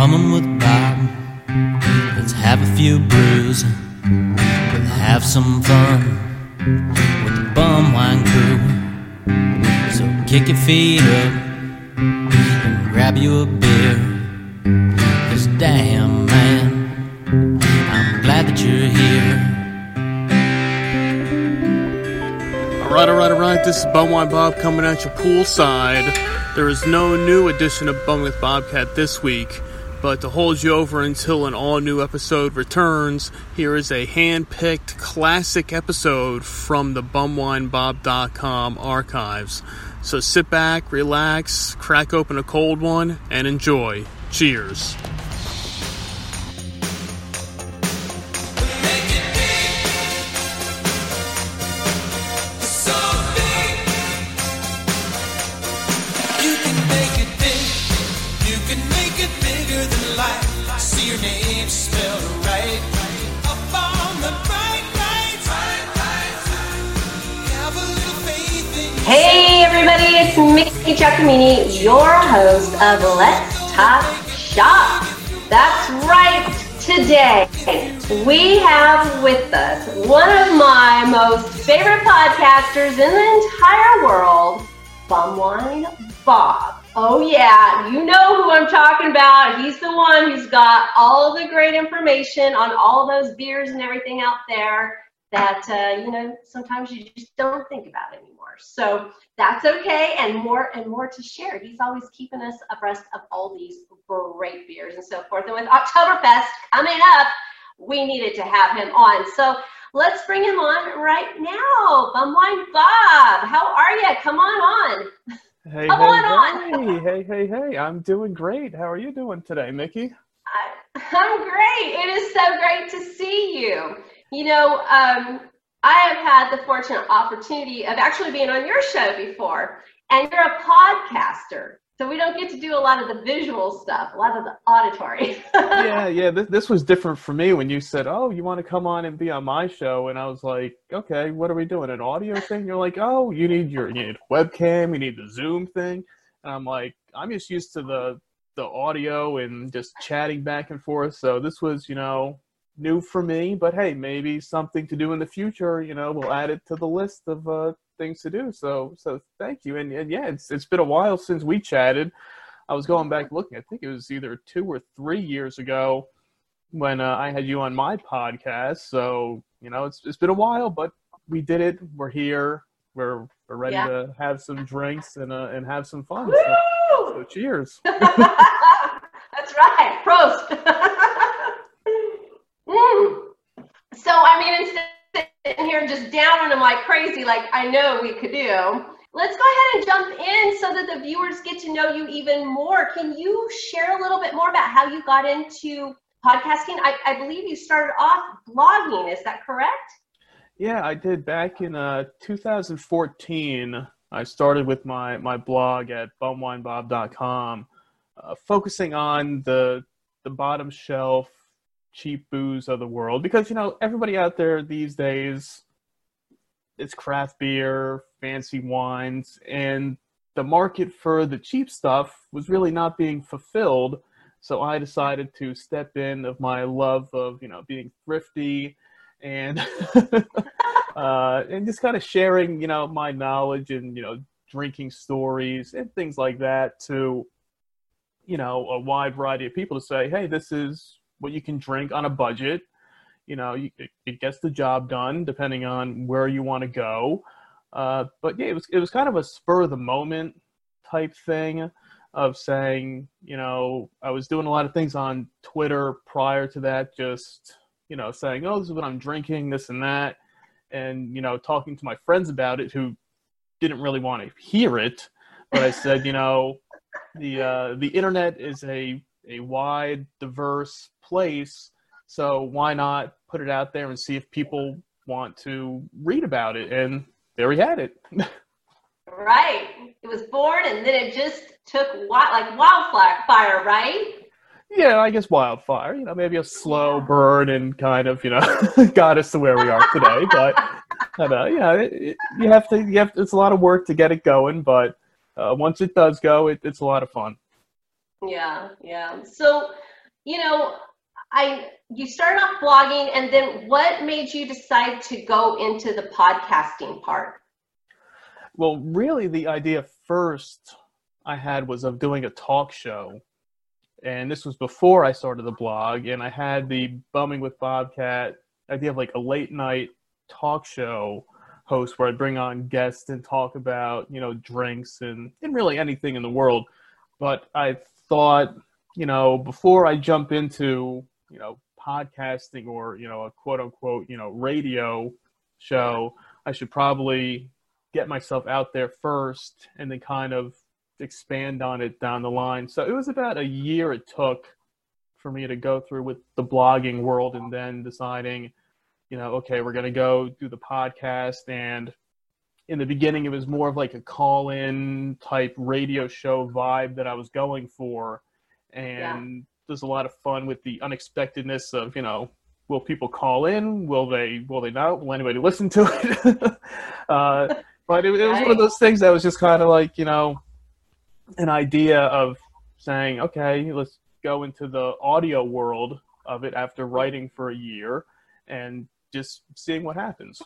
bumming with Bob. Let's have a few brews. We'll have some fun with the bum wine crew. So kick your feet up and grab you a beer. Cause damn, man, I'm glad that you're here. All right, all right, all right. This is Bumwine Bob coming at you poolside. There is no new edition of Bum with Bobcat this week, but to hold you over until an all new episode returns, here is a hand picked classic episode from the bumwinebob.com archives. So sit back, relax, crack open a cold one, and enjoy. Cheers. Mickie Giacomini, your host of Let's Talk Shop. That's right, today we have with us one of my most favorite podcasters in the entire world, Bumwine Bob. Oh yeah, you know who I'm talking about. He's the one who's got all the great information on all those beers and everything out there that uh, you know sometimes you just don't think about anymore. So that's okay, and more and more to share. He's always keeping us abreast of all these great beers and so forth. And with Oktoberfest coming up, we needed to have him on. So let's bring him on right now. Bumwine Bob, how are you? Come on on. Hey, Come hey, on hey, hey, hey, hey. I'm doing great. How are you doing today, Mickie? I, I'm great. It is so great to see you. You know, um, I have had the fortunate opportunity of actually being on your show before, and you're a podcaster. So we don't get to do a lot of the visual stuff, a lot of the auditory. yeah, yeah. This, this was different for me when you said, "Oh, you want to come on and be on my show?" And I was like, "Okay, what are we doing? An audio thing?" You're like, "Oh, you need your you need webcam, you need the Zoom thing." And I'm like, "I'm just used to the the audio and just chatting back and forth." So this was, you know, new for me. But hey, maybe something to do in the future. You know, we'll add it to the list of uh, things to do. So so thank you. And, and yeah, it's it's been a while since we chatted. I was going back looking. I think it was either two or three years ago when uh, I had you on my podcast. So you know, it's it's been a while, but we did it. We're here. We're we're ready Yeah. to have some drinks and uh, and have some fun. So, so cheers. That's right. Prost. mm. So, I mean, instead of sitting here just down on them like crazy, like I know we could do, let's go ahead and jump in so that the viewers get to know you even more. Can you share a little bit more about how you got into podcasting? I, I believe you started off blogging. Is that correct? Yeah, I did back in uh, 2014. I started with my, my blog at bumwinebob.com, uh, focusing on the the bottom shelf cheap booze of the world because you know everybody out there these days it's craft beer, fancy wines, and the market for the cheap stuff was really not being fulfilled. So I decided to step in of my love of you know being thrifty and uh, and just kind of sharing, you know, my knowledge and you know, drinking stories and things like that to, you know, a wide variety of people to say, hey, this is what you can drink on a budget. You know, you, it, it gets the job done depending on where you want to go. Uh, but yeah, it was it was kind of a spur of the moment type thing of saying, you know, I was doing a lot of things on Twitter prior to that, just you know, saying, oh, this is what I'm drinking, this and that and you know talking to my friends about it who didn't really want to hear it but i said you know the uh, the internet is a a wide diverse place so why not put it out there and see if people want to read about it and there we had it Right. It was born and then it just took wi- like wildfire, right? yeah i guess wildfire you know maybe a slow burn and kind of you know got us to where we are today but but know, yeah it, it, you have to you have it's a lot of work to get it going but uh, once it does go it, it's a lot of fun Yeah, yeah. So you know, I you started off blogging, and then what made you decide to go into the podcasting part? Well, really, the idea first I had was of doing a talk show. And this was before I started the blog. And I had the Bumming with Bobcat idea of like a late night talk show host where I'd bring on guests and talk about, you know, drinks and, and really anything in the world. But I thought, you know, before I jump into, you know, podcasting or, you know, a quote unquote, you know, radio show, I should probably get myself out there first and then kind of expand on it down the line. So it was about a year it took for me to go through with the blogging world and then deciding, you know, okay, we're going to go do the podcast. And in the beginning, it was more of like a call in type radio show vibe that I was going for. And. There's a lot of fun with the unexpectedness of, you know, will people call in? Will they, will they not? Will anybody listen to it? uh, but it, it was one of those things that was just kind of like, you know, an idea of saying, okay, let's go into the audio world of it after writing for a year and just seeing what happens.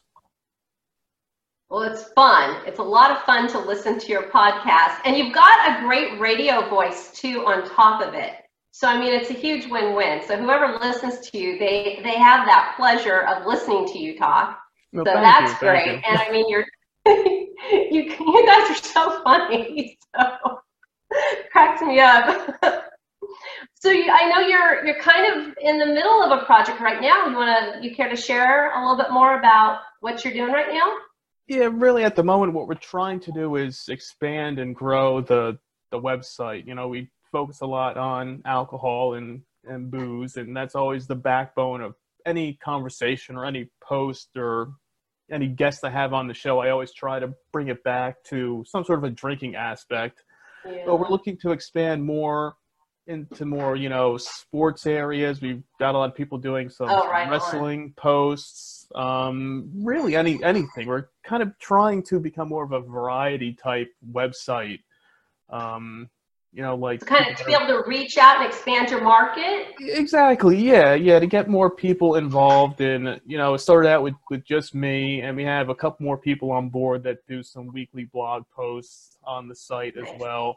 Well, it's fun. It's a lot of fun to listen to your podcast. And you've got a great radio voice too on top of it. So I mean it's a huge win-win. So whoever listens to you, they they have that pleasure of listening to you talk. so that's you, great. You. And I mean you're you you guys are so funny. So cracks me up. so you, I know you're you're kind of in the middle of a project right now. You want to you care to share a little bit more about what you're doing right now? Yeah, really. At the moment, what we're trying to do is expand and grow the the website. You know, we focus a lot on alcohol and and booze, and that's always the backbone of any conversation or any post or any guest I have on the show. I always try to bring it back to some sort of a drinking aspect yeah. But we're looking to expand more into more, you know, sports areas. We've got a lot of people doing some, oh, right wrestling on. posts. Um, really, any anything. We're kind of trying to become more of a variety type website. Um, you know, like to kind of to be able to reach out and expand your market. Exactly. Yeah, yeah. To get more people involved in, you know, it started out with with just me, and we have a couple more people on board that do some weekly blog posts on the site as well.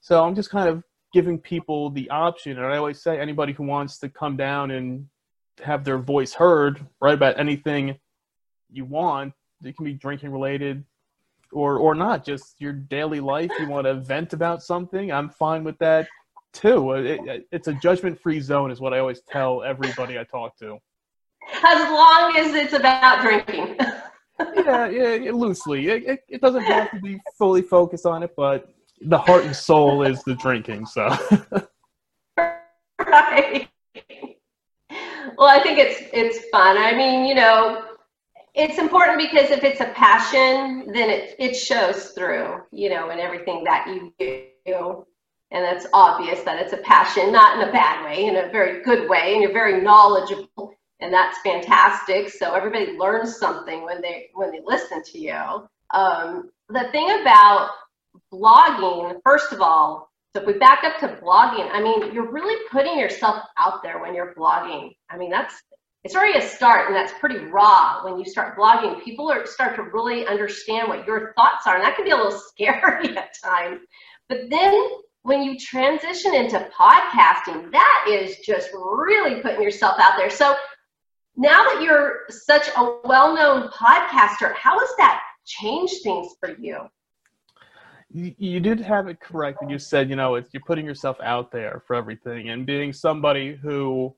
So I'm just kind of giving people the option, and I always say anybody who wants to come down and have their voice heard, write about anything you want. It can be drinking related, or or not just your daily life you want to vent about something i'm fine with that too. Uh, it, uh, it's a judgment free zone is what i always tell everybody i talk to. As long as it's about drinking. Yeah, yeah, yeah loosely. It, it, it, doesn't have to be fully focused on it but the heart and soul is the drinking so. Right. Well i think it's it's fun. I mean you know it's important because if it's a passion, then it, it shows through, you know, in everything that you do. And that's obvious that it's a passion, not in a bad way, in a very good way, and you're very knowledgeable, and that's fantastic. So everybody learns something when they when they listen to you. Um, the thing about blogging, first of all, so if we back up to blogging, I mean, you're really putting yourself out there when you're blogging. I mean, that's it's already a start and that's pretty raw when you start blogging. People are start to really understand what your thoughts are and that can be a little scary at times. But then when you transition into podcasting that is just really putting yourself out there. So now that you're such a well-known podcaster how has that changed things for you? You did have it correct when you said you know you're putting yourself out there for everything and being somebody who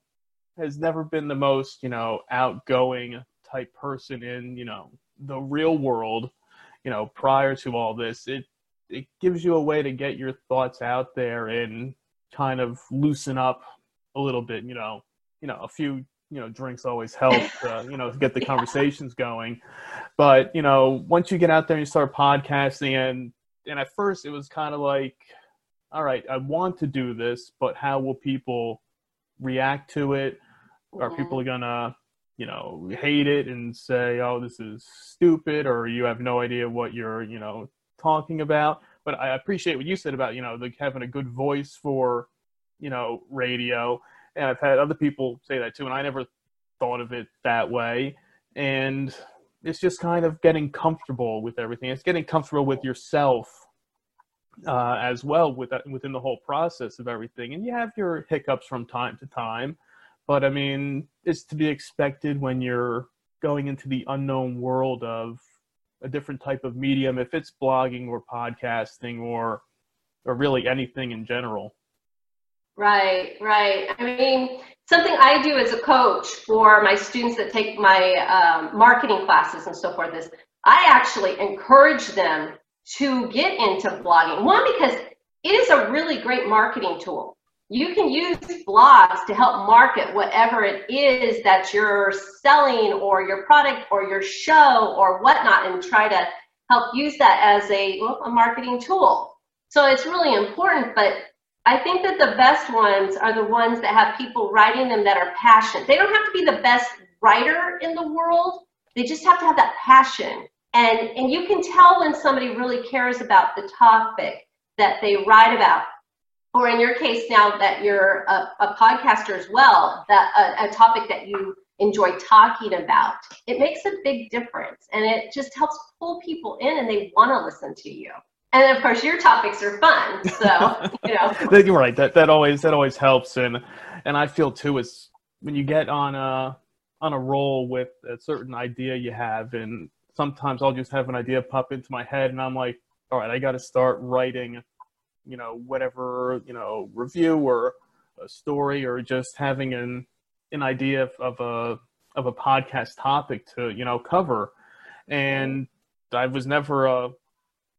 has never been the most, you know, outgoing type person in, you know, the real world, you know, prior to all this. It it gives you a way to get your thoughts out there and kind of loosen up a little bit, you know. You know, a few, you know, drinks always help, uh, you know, get the conversations going. But, you know, once you get out there and you start podcasting and and at first it was kind of like all right, I want to do this, but how will people react to it? Are mm-hmm. people gonna, you know, hate it and say, "Oh, this is stupid," or you have no idea what you're, you know, talking about? But I appreciate what you said about, you know, like having a good voice for, you know, radio. and I've had other people say that too, and I never thought of it that way. And it's just kind of getting comfortable with everything. It's getting comfortable with yourself uh, as well with that, within the whole process of everything. And you have your hiccups from time to time, but I mean, it's to be expected when you're going into the unknown world of a different type of medium, if it's blogging or podcasting or or really anything in general. Right, right. I mean, something I do as a coach for my students that take my um, marketing classes and so forth is I actually encourage them to get into blogging. One, because it is a really great marketing tool. You can use blogs to help market whatever it is that you're selling or your product or your show or whatnot and try to help use that as a, a marketing tool. So it's really important, but I think that the best ones are the ones that have people writing them that are passionate. They don't have to be the best writer in the world. They just have to have that passion. And, and you can tell when somebody really cares about the topic that they write about. Or in your case now that you're a, a podcaster as well, that a, a topic that you enjoy talking about. It makes a big difference and it just helps pull people in and they want to listen to you and of course your topics are fun so you know you're right that that always that always helps and and i feel too is when you get on a on a roll with a certain idea you have and sometimes i'll just have an idea pop into my head and i'm like all right i got to start writing you know whatever you know review or a story or just having an an idea of a of a podcast topic to you know cover. And i was never a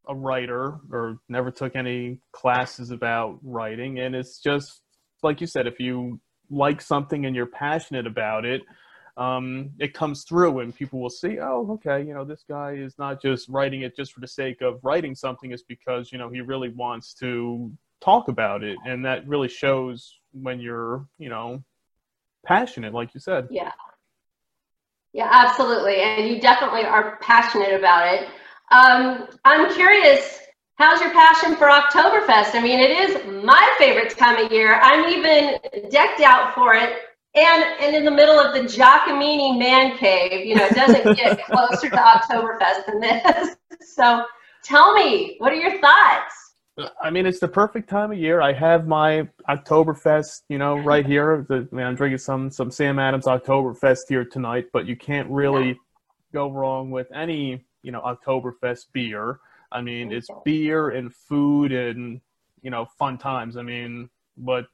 a writer or never took any classes about writing. And it's just like you said if you like something and you're passionate about it um, it comes through and people will see oh okay you know this guy is not just writing it just for the sake of writing something it's because you know he really wants to talk about it and that really shows when you're you know passionate like you said yeah yeah absolutely and you definitely are passionate about it um, I'm curious, how's your passion for Oktoberfest? I mean, it is my favorite time of year. I'm even decked out for it. And, and in the middle of the Giacomini man cave, you know, it doesn't get closer to Oktoberfest than this. So tell me, what are your thoughts? I mean, it's the perfect time of year. I have my Oktoberfest, you know, right here. The, I mean, I'm drinking some some Sam Adams Oktoberfest here tonight, but you can't really yeah. go wrong with any you know Oktoberfest beer. I mean, it's beer and food and you know fun times. I mean, what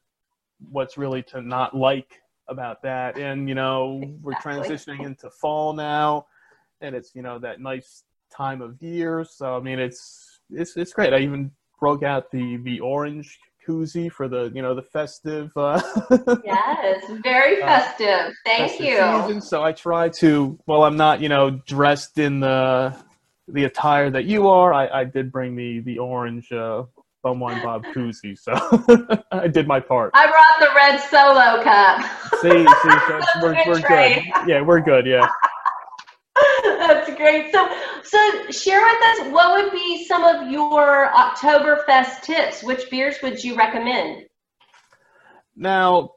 what's really to not like about that? And you know, exactly. we're transitioning into fall now, and it's you know that nice time of year. So I mean, it's it's it's great. I even broke out the the orange koozie for the you know the festive. Uh, yes, very uh, festive. Thank festive you. Season. So I try to. Well, I'm not you know dressed in the the attire that you are. I, I did bring the the orange uh, Bum Wine Bob koozie, so I did my part. I brought the red solo cup. see, see we're, we're good. Yeah, we're good. Yeah. That's great. So, so share with us what would be some of your Oktoberfest tips. Which beers would you recommend? Now,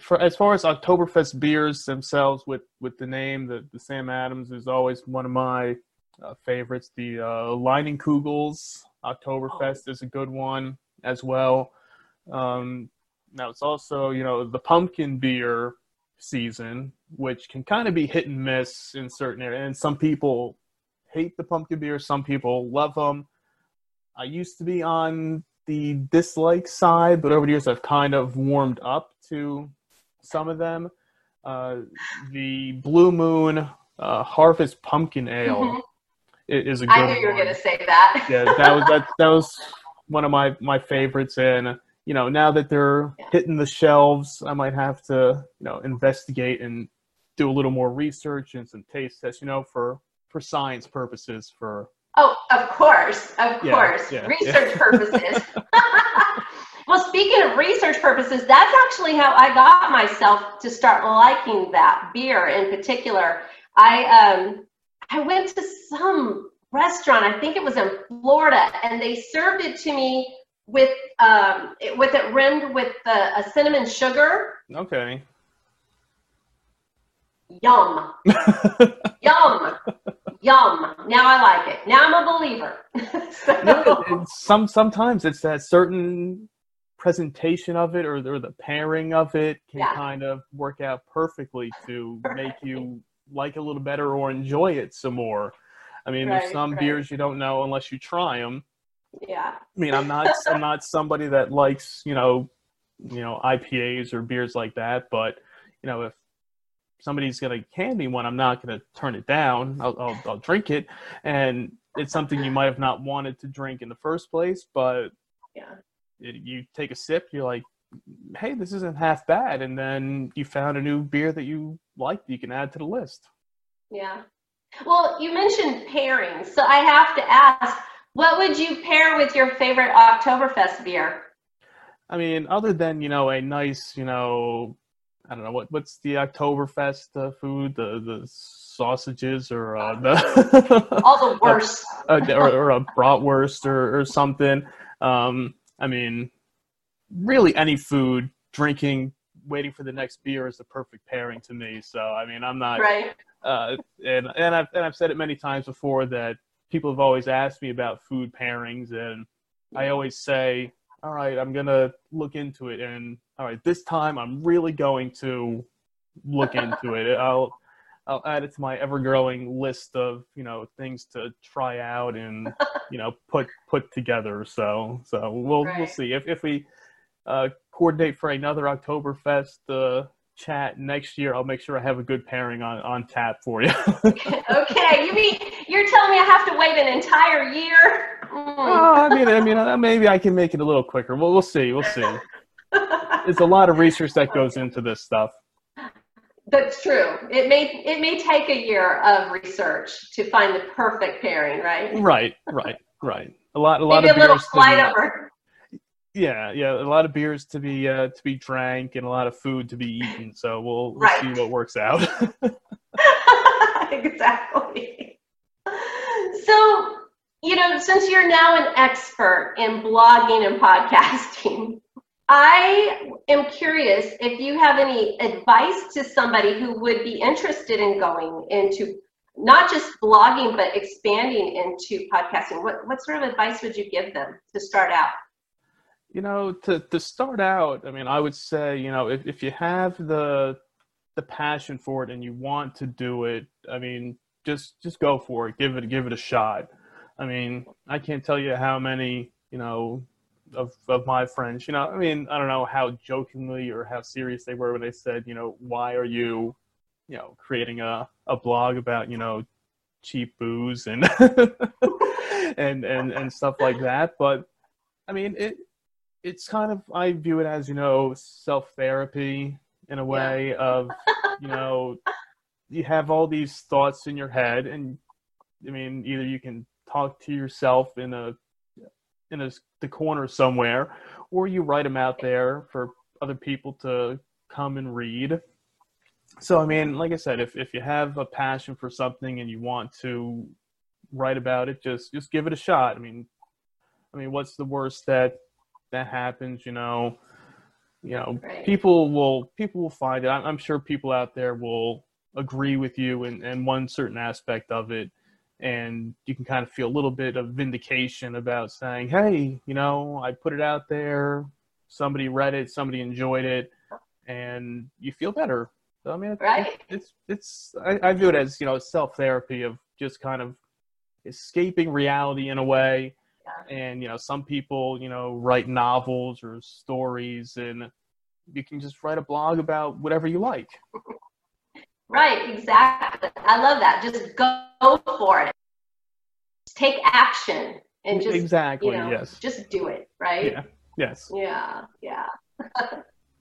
for as far as Oktoberfest beers themselves, with with the name, the, the Sam Adams is always one of my uh, favorites. The uh, Leinenkugels Oktoberfest oh. is a good one as well. Um, now it's also you know the pumpkin beer season, which can kind of be hit and miss in certain areas. And some people hate the pumpkin beer, some people love them. I used to be on the dislike side, but over the years I've kind of warmed up to some of them. Uh, the Blue Moon uh, Harvest Pumpkin Ale. is a good. I knew you were going to say that. yeah, that was that. That was one of my my favorites, and you know, now that they're yeah. hitting the shelves, I might have to, you know, investigate and do a little more research and some taste tests, you know, for for science purposes. For oh, of course, of yeah, course, yeah, research purposes. well, speaking of research purposes, that's actually how I got myself to start liking that beer in particular. I um I went to some restaurant, I think it was in Florida, and they served it to me with um, it, with it rimmed with the, a cinnamon sugar. Okay. Yum. Yum. Yum. Now I like it. Now I'm a believer. So- No, it's some sometimes it's that certain presentation of it or, or the pairing of it can Yeah. kind of work out perfectly to make you like a little better or enjoy it some more. I mean, Right, there's some right. beers you don't know unless you try them. yeah. I mean, I'm not I'm not somebody that likes you know you know IPAs or beers like that, but you know if somebody's gonna hand me one, I'm not gonna turn it down. I'll I'll, I'll drink it, and it's something you might have not wanted to drink in the first place, but Yeah. it, you take a sip, you're like, hey, this isn't half bad, and then you found a new beer that you like that you can add to the list. Yeah. Well, you mentioned pairings, so I have to ask, what would you pair with your favorite Oktoberfest beer? I mean, other than you know a nice, you know, I don't know what what's the Oktoberfest uh, food, the the sausages or uh, the All the worst. uh, or, or a bratwurst or, or something. Um, I mean, really any food, drinking, waiting for the next beer is the perfect pairing to me. So I mean, I'm not right. uh, and and I've and I've said it many times before that people have always asked me about food pairings, and I always say, all right, I'm gonna look into it, and all right, this time I'm really going to look into it. I'll I'll add it to my ever-growing list of you know things to try out and you know put put together. So so we'll we'll see if if we uh, coordinate for another Oktoberfest uh, chat next year. I'll make sure I have a good pairing on on tap for you. okay, you mean you're telling me I have to wait an entire year? Mm. Oh, I mean, I mean, uh, maybe I can make it a little quicker. Well, we'll see. We'll see. There's a lot of research that goes into this stuff. That's true. It may it may take a year of research to find the perfect pairing, right? Right, right, right. A lot, a lot Maybe a of little flight over. Yeah, yeah, a lot of beers to be uh, to be drank and a lot of food to be eaten. So we'll, we'll Right. see what works out. exactly. So, you know, since you're now an expert in blogging and podcasting, I am curious if you have any advice to somebody who would be interested in going into not just blogging but expanding into podcasting. What what sort of advice would you give them to start out? You know, to to start out, I mean, I would say, you know, if if you have the the passion for it and you want to do it, I mean, just just go for it. Give it give it a shot. I mean, I can't tell you how many, you know, of of my friends, you know, I mean, I don't know how jokingly or how serious they were when they said, you know, why are you, you know, creating a a blog about, you know, cheap booze and and and and stuff like that, but I mean, it it's kind of I view it as you know self therapy in a way of you know you have all these thoughts in your head and I mean either you can talk to yourself in a in a the corner somewhere or you write them out there for other people to come and read. So I mean like I said if if you have a passion for something and you want to write about it just just give it a shot. I mean I mean what's the worst that that happens, you know, you know, Right. people will people will find it. I'm, I'm sure people out there will agree with you in, in one certain aspect of it, and you can kind of feel a little bit of vindication about saying, "Hey, you know, I put it out there. Somebody read it. Somebody enjoyed it, and you feel better." So I mean, it- Right. it's it's I, I view it as you know self therapy of just kind of escaping reality in a way and you know some people you know write novels or stories and you can just write a blog about whatever you like Right, exactly. I love that. Just go for it. Take action and just exactly you know, yes just do it, right? yeah yes Yeah, yeah.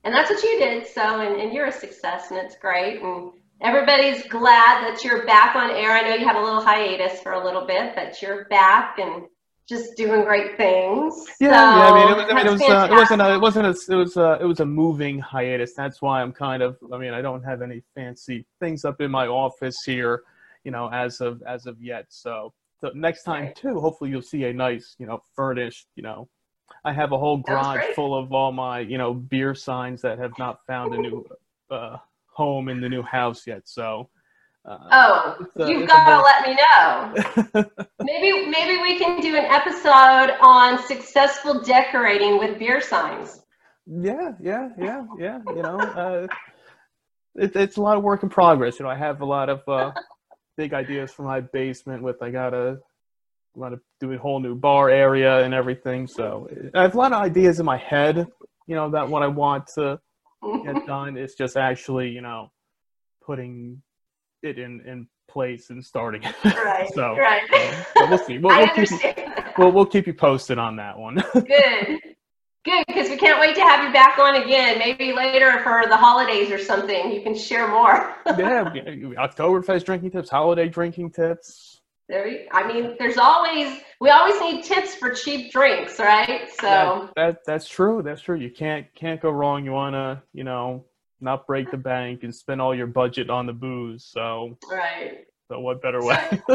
and that's what you did. So, and, and you're a success, and it's great. And everybody's glad that you're back on air. I know you had a little hiatus for a little bit, but you're back and just doing great things. yeah, so, yeah I mean it was, I mean, it, was. Uh, it wasn't. A, it wasn't a, it was a, it was a moving hiatus that's why I'm kind of I mean I don't have any fancy things up in my office here you know as of as of yet so so next time Right. too hopefully you'll see a nice you know furnished you know I have a whole garage full of all my, you know, beer signs that have not found a new uh, home in the new house yet. So, uh, Oh, a- you've got to let me know. Maybe maybe we can do an episode on successful decorating with beer signs. yeah, yeah, yeah, yeah. You know, uh, it, it's a lot of work in progress. You know, I have a lot of uh, big ideas for my basement. With I gotta, want to do a whole new bar area and everything. So I have a lot of ideas in my head. You know, that what I want to get done. It's just actually, you know, putting it in in place and starting. it. right. so, right. Um, so we'll see. We'll, we'll, keep you, we'll, we'll keep you posted on that one. Good. Good, because we can't wait to have you back on again. Maybe later for the holidays or something. You can share more. yeah, Oktoberfest drinking tips, holiday drinking tips. There, you- I mean, there's always we always need tips for cheap drinks, right? So that, that that's true. That's true. You can't can't go wrong. You wanna you know not break the bank and spend all your budget on the booze. So right. so what better way?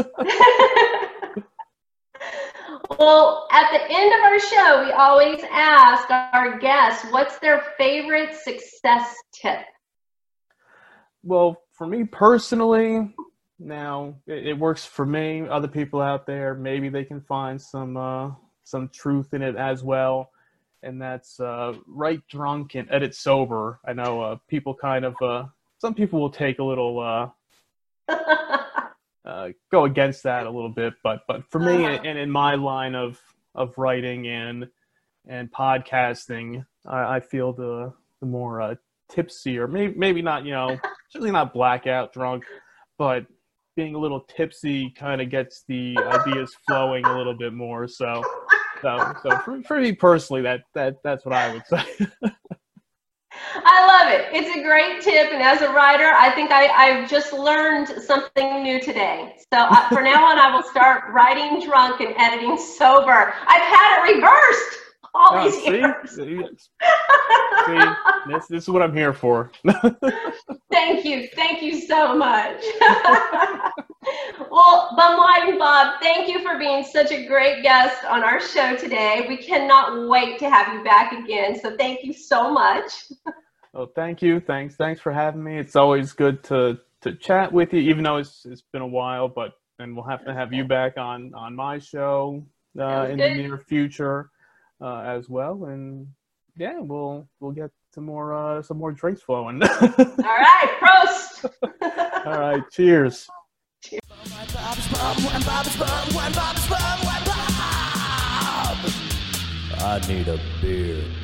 well, at the end of our show, we always ask our guests what's their favorite success tip. well, for me personally, now it, it works for me. Other people out there, maybe they can find some uh, some truth in it as well. And that's uh, write drunk and edit sober. I know uh, people kind of uh, some people will take a little uh, uh, go against that a little bit, but but for me Uh-huh. and in my line of of writing and and podcasting, I, I feel the the more uh, tipsy or maybe maybe not you know certainly not blackout drunk, but being a little tipsy kind of gets the ideas flowing a little bit more. So so so for, for me personally, that that that's what I would say. I love it. It's a great tip, and as a writer, I think I, I've just learned something new today. So uh, for now on, I will start writing drunk and editing sober. I've had it reversed all Oh, these see? years. See? See? This, this is what I'm here for. Thank you. Thank you so much. Well, Bum Wine Bob, thank you for being such a great guest on our show today. We cannot wait to have you back again. So thank you so much. Well, thank you. Thanks. Thanks for having me. It's always good to to chat with you, even though it's it's been a while. But then we'll have to have you back on on my show uh, in good. the near future uh, as well. And yeah, we'll we'll get some more uh, some more drinks flowing. All right, prost. All right. I need a beer.